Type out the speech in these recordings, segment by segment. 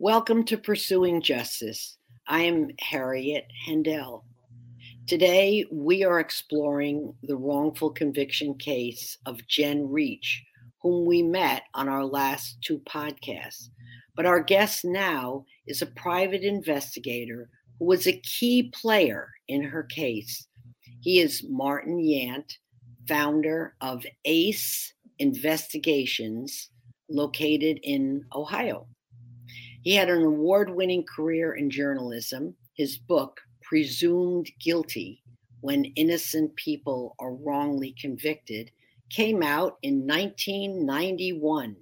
Welcome to Pursuing Justice. I am Harriet Hendel. Today, we are exploring the wrongful conviction case of Jen Reach, whom we met on our last two podcasts. But our guest now is a private investigator who was a key player in her case. He is Martin Yant, founder of ACE Investigations, located in Ohio. He had an award winning career in journalism. His book, Presumed Guilty When Innocent People Are Wrongly Convicted, came out in 1991,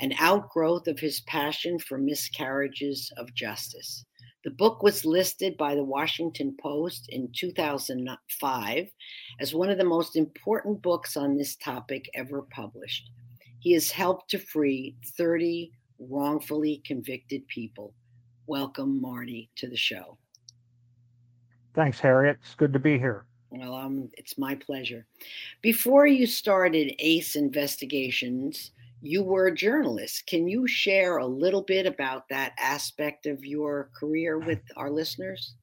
an outgrowth of his passion for miscarriages of justice. The book was listed by the Washington Post in 2005 as one of the most important books on this topic ever published. He has helped to free 30 wrongfully convicted people. Welcome, Marty, to the show. Thanks, Harriet. It's good to be here. Well, um, it's my pleasure. Before you started ACE Investigations, you were a journalist. Can you share a little bit about that aspect of your career with our listeners?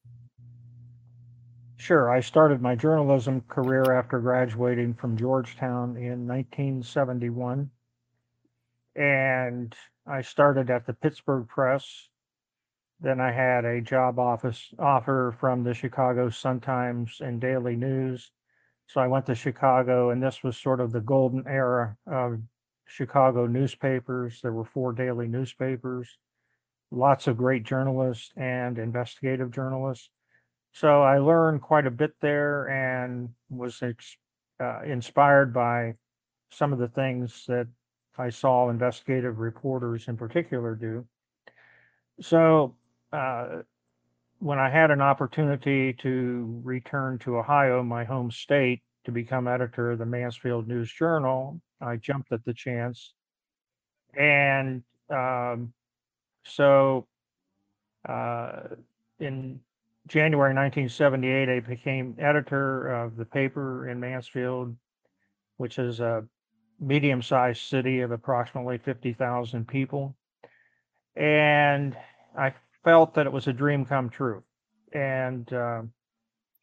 Sure. I started my journalism career after graduating from Georgetown in 1971. And I started at the Pittsburgh Press. Then I had a job office offer from the Chicago Sun-Times and Daily News. So I went to Chicago, and this was sort of the golden era of Chicago newspapers. There were four daily newspapers, lots of great journalists and investigative journalists. So I learned quite a bit there and was uh, inspired by some of the things that I saw investigative reporters in particular do. So uh, when I had an opportunity to return to Ohio, my home state, to become editor of the Mansfield News Journal, I jumped at the chance. And um, so uh, in January 1978, I became editor of the paper in Mansfield, which is a medium sized city of approximately 50,000 people. And I felt that it was a dream come true. And uh,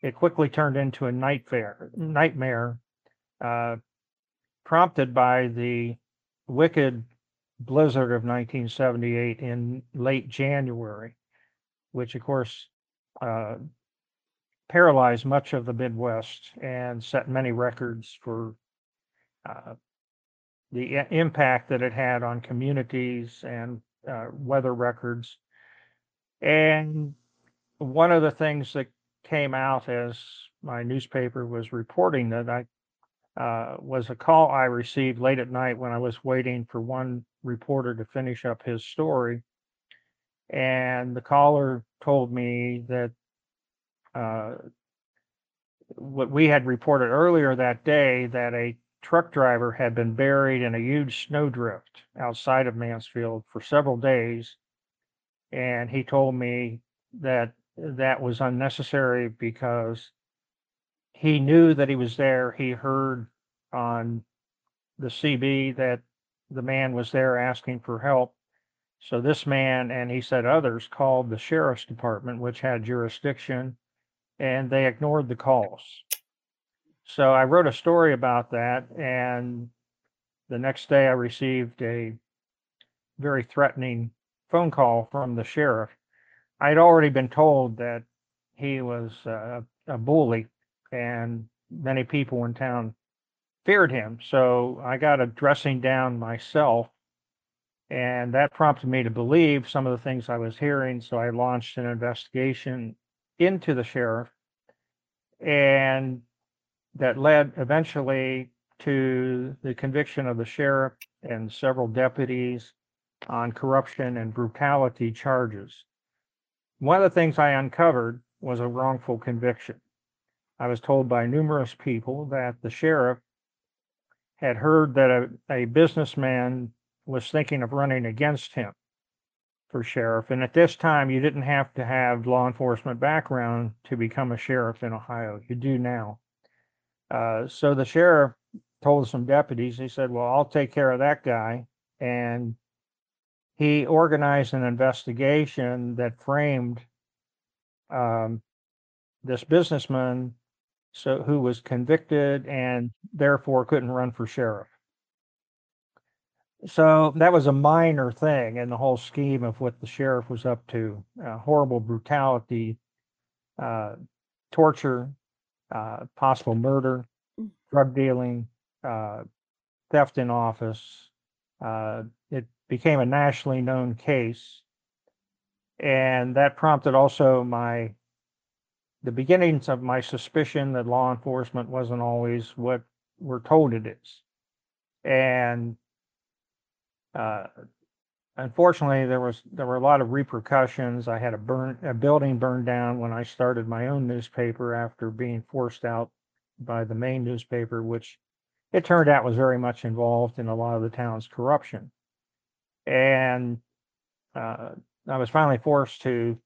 it quickly turned into a nightmare, nightmare uh, prompted by the wicked blizzard of 1978 in late January, which of course uh, paralyzed much of the Midwest and set many records for uh, the impact that it had on communities and uh, weather records. And one of the things that came out as my newspaper was reporting that I uh, was a call I received late at night when I was waiting for one reporter to finish up his story. And the caller told me that uh, what we had reported earlier that day that a truck driver had been buried in a huge snowdrift outside of Mansfield for several days. And he told me that that was unnecessary because he knew that he was there. He heard on the CB that the man was there asking for help. So this man and he said others called the sheriff's department, which had jurisdiction, and they ignored the calls. So I wrote a story about that, and the next day I received a very threatening phone call from the sheriff. I had already been told that he was uh, a bully, and many people in town feared him. So I got a dressing down myself, and that prompted me to believe some of the things I was hearing. So I launched an investigation into the sheriff, and that led eventually to the conviction of the sheriff and several deputies on corruption and brutality charges. One of the things I uncovered was a wrongful conviction. I was told by numerous people that the sheriff had heard that a, a businessman was thinking of running against him for sheriff. And at this time, you didn't have to have law enforcement background to become a sheriff in Ohio. You do now. Uh, so the sheriff told some deputies, he said, Well, I'll take care of that guy. And he organized an investigation that framed um, this businessman so who was convicted and therefore couldn't run for sheriff. So that was a minor thing in the whole scheme of what the sheriff was up to. Uh, horrible brutality, uh, torture, uh, possible murder, Mm. drug dealing, uh, theft in office. Uh, it became a nationally known case. And that prompted also my the beginnings of my suspicion that law enforcement wasn't always what we're told it is. And uh, unfortunately, there was there were a lot of repercussions. I had a burn a building burned down when I started my own newspaper after being forced out by the main newspaper, which it turned out was very much involved in a lot of the town's corruption. And uh, I was finally forced to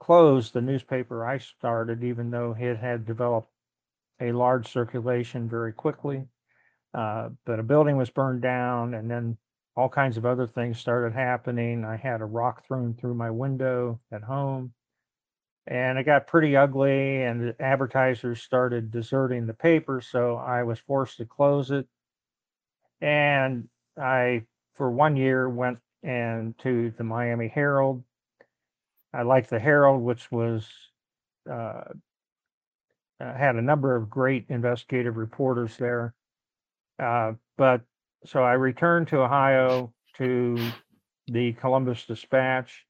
close the newspaper I started, even though it had developed a large circulation very quickly. Uh, but a building was burned down, and then all kinds of other things started happening. I had a rock thrown through my window at home, and it got pretty ugly, and the advertisers started deserting the paper, so I was forced to close it. And I, for one year, went and to the Miami Herald I liked the Herald, which was uh, uh, had a number of great investigative reporters there. Uh, but so I returned to Ohio to the Columbus Dispatch,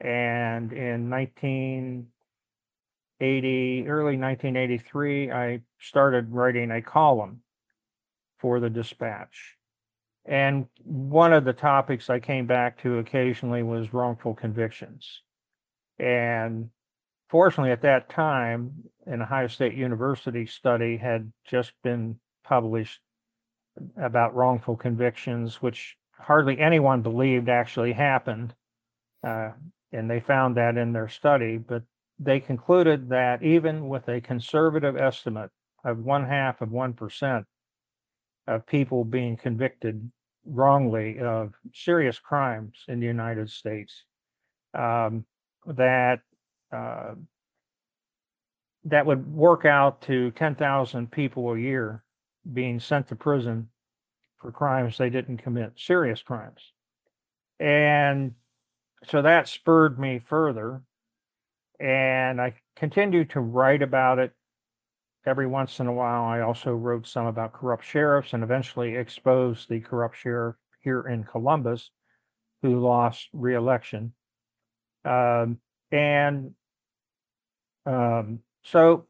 and in 1980, early 1983, I started writing a column for the Dispatch. And one of the topics I came back to occasionally was wrongful convictions. And fortunately, at that time, an Ohio State University study had just been published about wrongful convictions, which hardly anyone believed actually happened. Uh, and they found that in their study. But they concluded that even with a conservative estimate of one half of 1% of people being convicted wrongly of serious crimes in the United States, um, that uh, that would work out to 10,000 people a year being sent to prison for crimes they didn't commit, serious crimes. And so that spurred me further. And I continued to write about it every once in a while. I also wrote some about corrupt sheriffs and eventually exposed the corrupt sheriff here in Columbus who lost reelection. Um, and um, so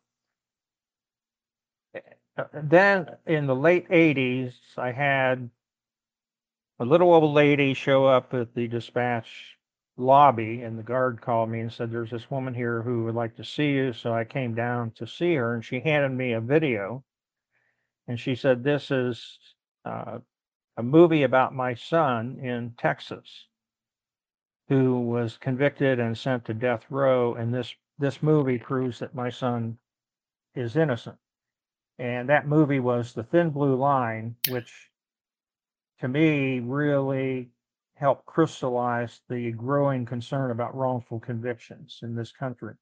then in the late 80s, I had a little old lady show up at the dispatch lobby, and the guard called me and said, There's this woman here who would like to see you. So I came down to see her, and she handed me a video. And she said, This is uh, a movie about my son in Texas who was convicted and sent to death row. And this this movie proves that my son is innocent. And that movie was The Thin Blue Line, which to me really helped crystallize the growing concern about wrongful convictions in this country.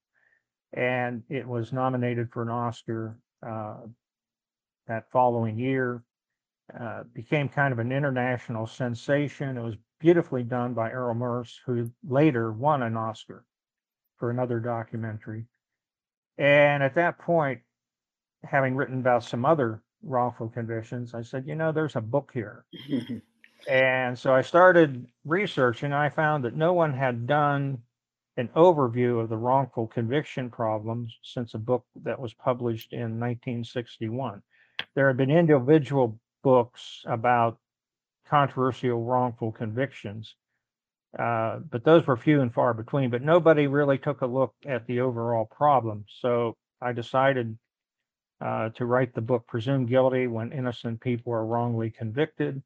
And it was nominated for an Oscar uh, that following year. Uh, became kind of an international sensation. It was beautifully done by Errol Morris, who later won an Oscar for another documentary. And at that point, having written about some other wrongful convictions, I said, you know, there's a book here. and so I started researching. I found that no one had done an overview of the wrongful conviction problems since a book that was published in 1961. There had been individual books about controversial wrongful convictions. Uh, but those were few and far between. But nobody really took a look at the overall problem. So I decided uh, to write the book Presumed Guilty When Innocent People Are Wrongly Convicted.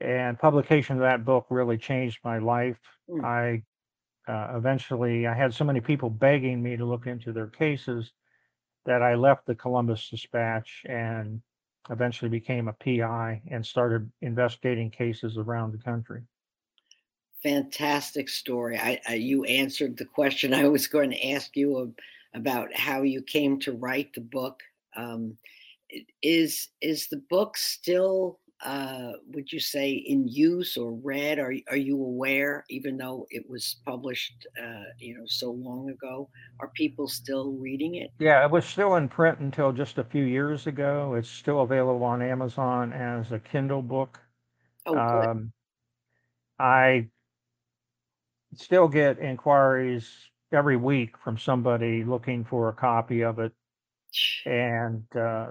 And publication of that book really changed my life. Mm. I uh, eventually I had so many people begging me to look into their cases that I left the Columbus Dispatch and eventually became a PI and started investigating cases around the country. fantastic story. I, I, you answered the question I was going to ask you about how you came to write the book. Um, is is the book still uh, would you say in use or read? Are are you aware, even though it was published, uh, you know, so long ago, are people still reading it? Yeah, it was still in print until just a few years ago. It's still available on Amazon as a Kindle book. Oh, good. Um, I still get inquiries every week from somebody looking for a copy of it, and uh,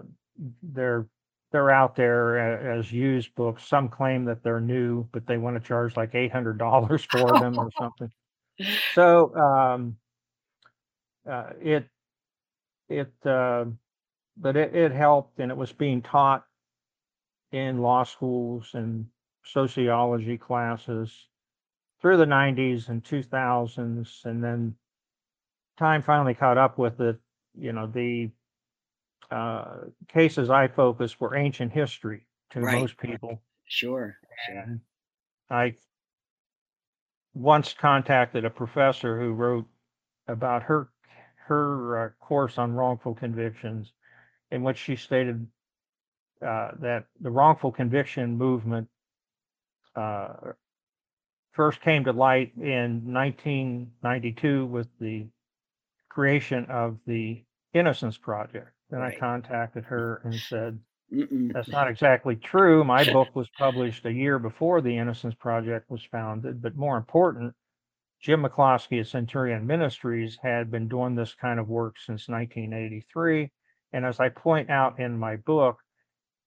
they're they're out there as used books. Some claim that they're new, but they want to charge like eight hundred dollars for them or something. So um, uh, it it uh, but it, it helped, and it was being taught in law schools and sociology classes through the 90s and 2000s, and then time finally caught up with it. You know the uh, cases I focused were ancient history to right. most people. Sure. And I once contacted a professor who wrote about her her uh, course on wrongful convictions, in which she stated uh, that the wrongful conviction movement uh, first came to light in 1992 with the creation of the Innocence Project. Then right. I contacted her and said, Mm-mm. That's not exactly true. My book was published a year before the Innocence Project was founded, but more important, Jim McCloskey at Centurion Ministries had been doing this kind of work since 1983. And as I point out in my book,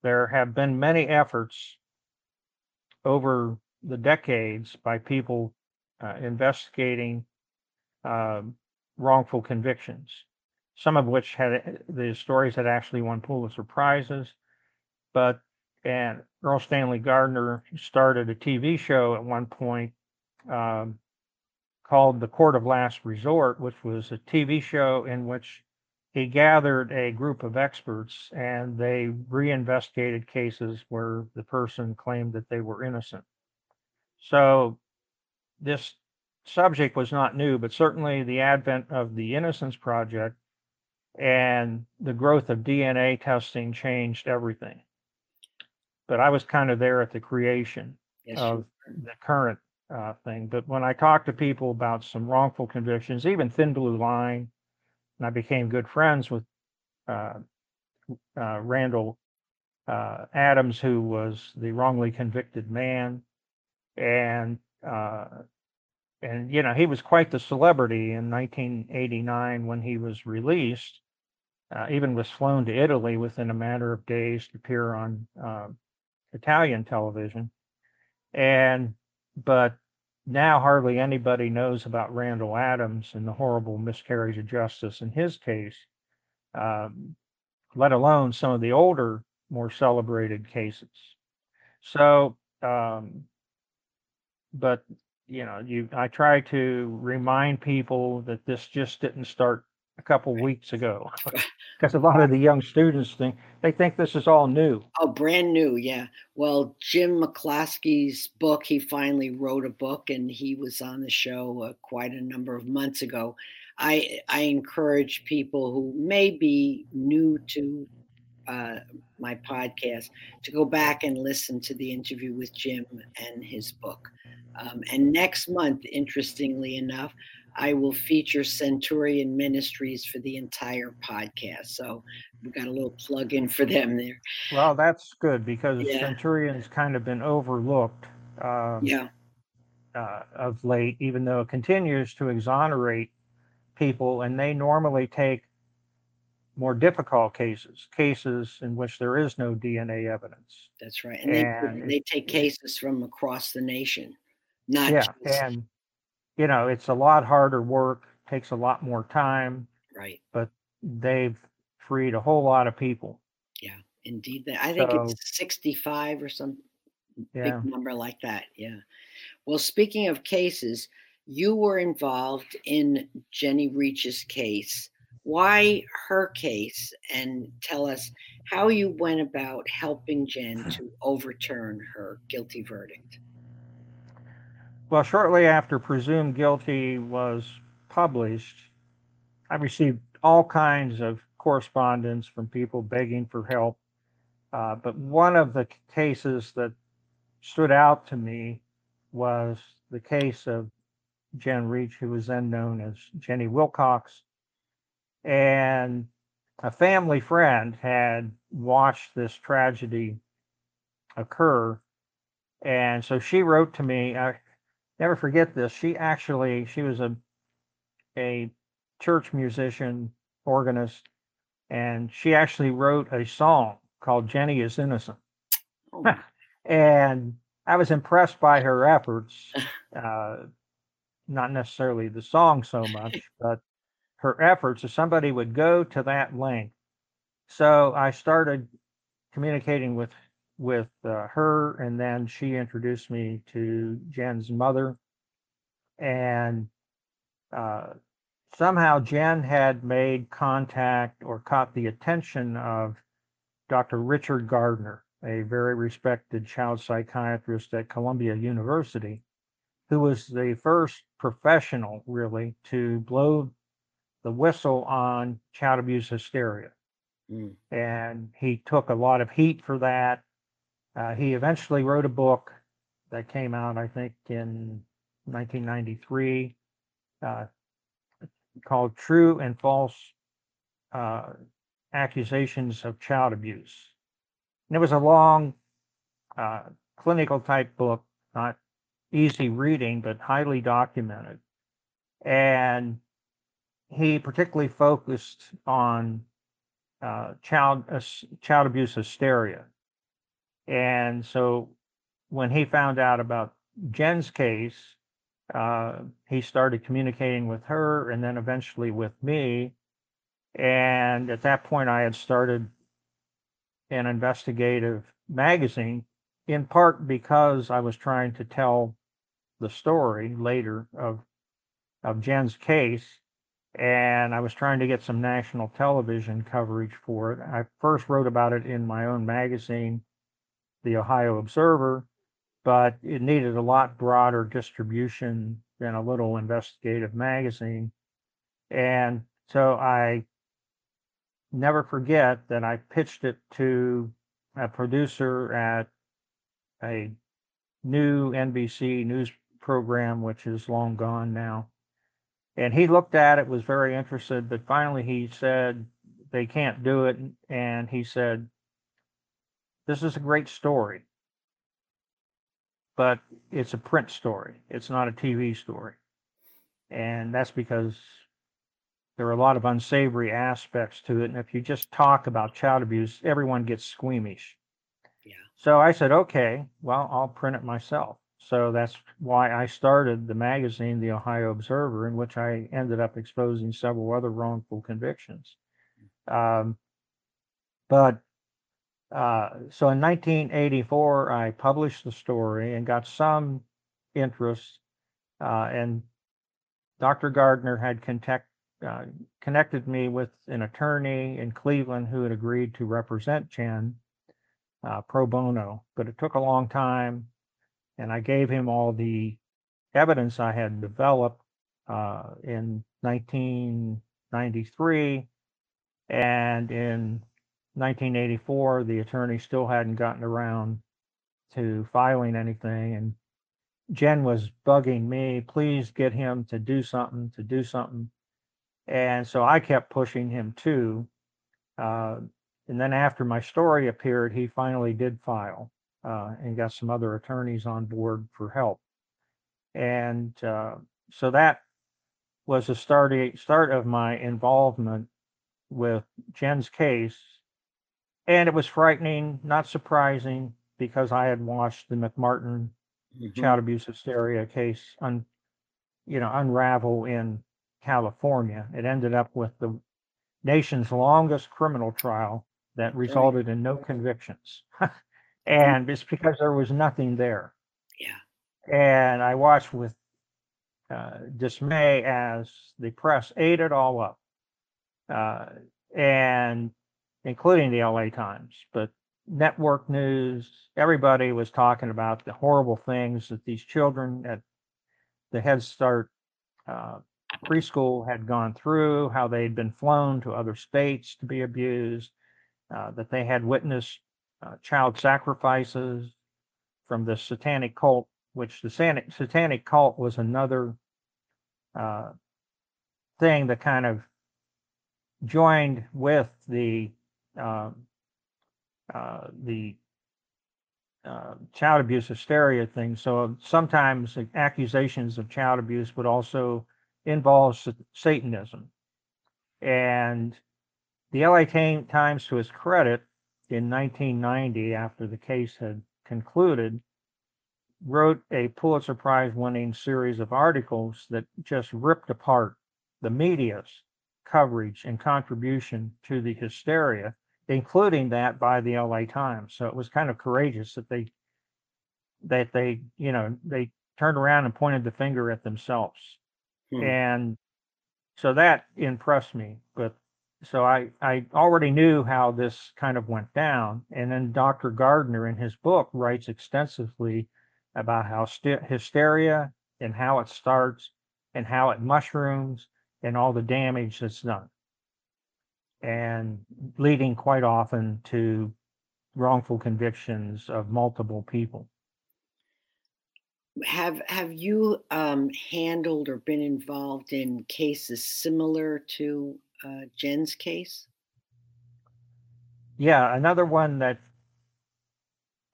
there have been many efforts over the decades by people uh, investigating uh, wrongful convictions some of which had the stories had actually won Pulitzer prizes. But and Erle Stanley Gardner started a TV show at one point um, called The Court of Last Resort, which was a TV show in which he gathered a group of experts and they reinvestigated cases where the person claimed that they were innocent. So this subject was not new, but certainly the advent of the Innocence Project and the growth of DNA testing changed everything. But I was kind of there at the creation yes, of the current uh, thing. But when I talked to people about some wrongful convictions, even Thin Blue Line, and I became good friends with uh, uh, Randall uh, Adams, who was the wrongly convicted man, and uh, and you know he was quite the celebrity in 1989 when he was released uh, even was flown to Italy within a matter of days to appear on uh, Italian television. And but now hardly anybody knows about Randall Adams and the horrible miscarriage of justice in his case, um, let alone some of the older, more celebrated cases. So, um, but you know, you I try to remind people that this just didn't start a couple weeks ago because a lot of the young students think they think this is all new. Oh, brand new, yeah. Well, Jim McCloskey's book, he finally wrote a book, and he was on the show uh, quite a number of months ago. I I encourage people who may be new to uh, my podcast to go back and listen to the interview with Jim and his book. Um, and next month, interestingly enough, I will feature Centurion Ministries for the entire podcast. So we've got a little plug in for them there. Well, that's good because yeah. Centurion's kind of been overlooked. Um, yeah. Uh, of late, even though it continues to exonerate people, and they normally take more difficult cases, cases in which there is no DNA evidence. That's right, and, and they, they take cases from across the nation, not yeah, just, and you know, it's a lot harder work, takes a lot more time. Right. But they've freed a whole lot of people. Yeah, indeed. I think so, it's 65 or some yeah. big number like that. Yeah. Well, speaking of cases, you were involved in Jenny Reach's case. Why her case? And tell us how you went about helping Jen to overturn her guilty verdict. Well, shortly after Presumed Guilty was published, I received all kinds of correspondence from people begging for help. Uh, but one of the cases that stood out to me was the case of Jen Reach, who was then known as Jenny Wilcox. And a family friend had watched this tragedy occur. And so she wrote to me, I never forget this. She actually, she was a, a church musician, organist, and she actually wrote a song called Jenny is Innocent. Oh. and I was impressed by her efforts. Uh, not necessarily the song so much, but her efforts. If somebody would go to that length, so I started communicating with with uh, her, and then she introduced me to Jen's mother, and uh, somehow Jen had made contact or caught the attention of Dr. Richard Gardner, a very respected child psychiatrist at Columbia University, who was the first professional really to blow the whistle on child abuse hysteria. Mm. And he took a lot of heat for that. Uh, he eventually wrote a book that came out, I think, in 1993 uh, called True and False uh, Accusations of Child Abuse. And it was a long uh, clinical type book, not easy reading, but highly documented. And he particularly focused on uh, child uh, child abuse hysteria. And so when he found out about Jen's case, uh, he started communicating with her and then eventually with me. And at that point, I had started an investigative magazine, in part because I was trying to tell the story later of of Jen's case, and I was trying to get some national television coverage for it. I first wrote about it in my own magazine, the Ohio Observer, but it needed a lot broader distribution than a little investigative magazine. And so I never forget that I pitched it to a producer at a new NBC news program, which is long gone now. And he looked at it, was very interested, but finally he said they can't do it. And he said, This is a great story, but it's a print story, it's not a TV story. And that's because there are a lot of unsavory aspects to it. And if you just talk about child abuse, everyone gets squeamish. Yeah. So I said, okay, well, I'll print it myself. So that's why I started the magazine, The Ohio Observer, in which I ended up exposing several other wrongful convictions. Um, but uh, so in 1984, I published the story and got some interest. Uh, and Dr. Gardner had contact, uh, connected me with an attorney in Cleveland who had agreed to represent Jen uh, pro bono. But it took a long time and I gave him all the evidence I had developed uh, in 1993. And in 1984, the attorney still hadn't gotten around to filing anything. And Jen was bugging me, please get him to do something, to do something. And so I kept pushing him too. Uh, and then after my story appeared, he finally did file uh, and got some other attorneys on board for help. And uh, so that was the start, start of my involvement with Jen's case. And it was frightening, not surprising, because I had watched the McMartin mm-hmm. child abuse hysteria case un, you know, unravel in California. It ended up with the nation's longest criminal trial that resulted in no convictions. and it's because there was nothing there. Yeah. And I watched with uh, dismay as the press ate it all up, uh, and including the LA Times, but network news, everybody was talking about the horrible things that these children at the Head Start uh, preschool had gone through, how they'd been flown to other states to be abused, uh, that they had witnessed uh, child sacrifices from the satanic cult, which the satanic, satanic cult was another uh, thing that kind of joined with the the uh, child abuse hysteria thing. So sometimes accusations of child abuse would also involve Satanism. And the LA Times, to its credit, in 1990, after the case had concluded, wrote a Pulitzer Prize winning series of articles that just ripped apart the media's coverage and contribution to the hysteria including that by the LA Times. So it was kind of courageous that they that they, you know, they turned around and pointed the finger at themselves. Hmm. And so that impressed me. But so I, I already knew how this kind of went down. And then Dr. Gardner in his book writes extensively about how st- hysteria and how it starts and how it mushrooms and all the damage that's done and leading quite often to wrongful convictions of multiple people. Have have you um, handled or been involved in cases similar to uh, Jen's case? Yeah, another one that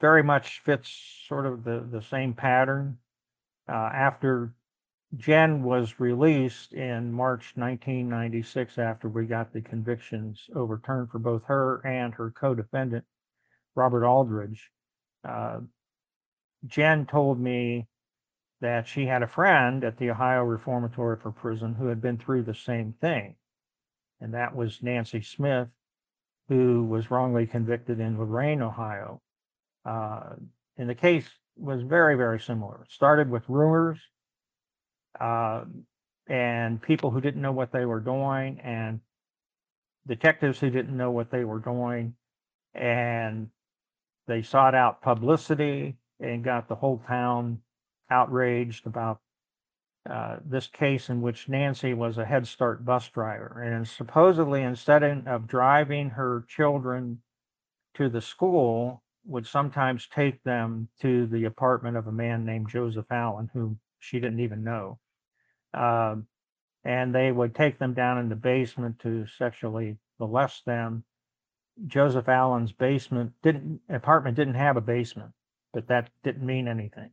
very much fits sort of the, the same pattern. Uh, after Jen was released in March 1996 after we got the convictions overturned for both her and her co defendant, Robert Aldridge. Uh, Jen told me that she had a friend at the Ohio Reformatory for Prison who had been through the same thing, and that was Nancy Smith, who was wrongly convicted in Lorain, Ohio. Uh, and the case was very, very similar. It started with rumors uh, and people who didn't know what they were doing, and detectives who didn't know what they were doing, and they sought out publicity and got the whole town outraged about uh, this case in which Nancy was a Head Start bus driver. And supposedly, instead of driving her children to the school, would sometimes take them to the apartment of a man named Joseph Allen, who she didn't even know. Um, and they would take them down in the basement to sexually molest them. Joseph Allen's basement didn't apartment didn't have a basement, but that didn't mean anything.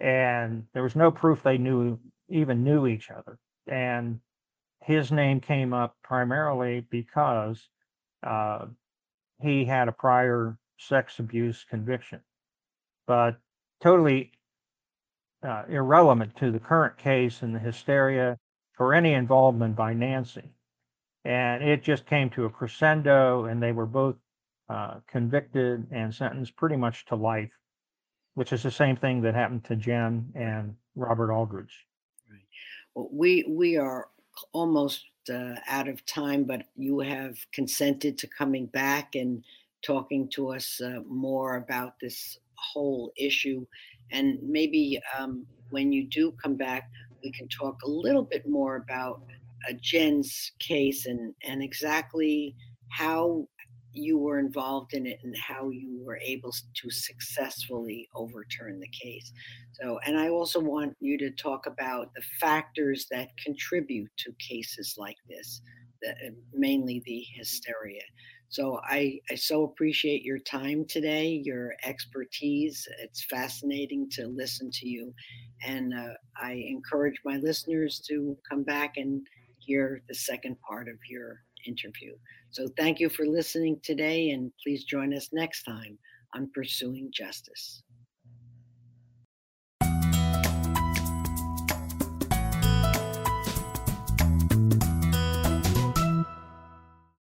And there was no proof they knew even knew each other. And his name came up primarily because uh, he had a prior sex abuse conviction, but totally uh, irrelevant to the current case and the hysteria or any involvement by Nancy. And it just came to a crescendo, and they were both uh, convicted and sentenced pretty much to life, which is the same thing that happened to Jen and Robert Aldridge. Right. Well, we we are almost uh, out of time, but you have consented to coming back and talking to us uh, more about this whole issue. And maybe um, when you do come back, we can talk a little bit more about uh, Jen's case and, and exactly how you were involved in it and how you were able to successfully overturn the case. So, and I also want you to talk about the factors that contribute to cases like this, the, uh, mainly the hysteria. So I, I so appreciate your time today, your expertise. It's fascinating to listen to you. And uh, I encourage my listeners to come back and hear the second part of your interview. So thank you for listening today, and please join us next time on Pursuing Justice.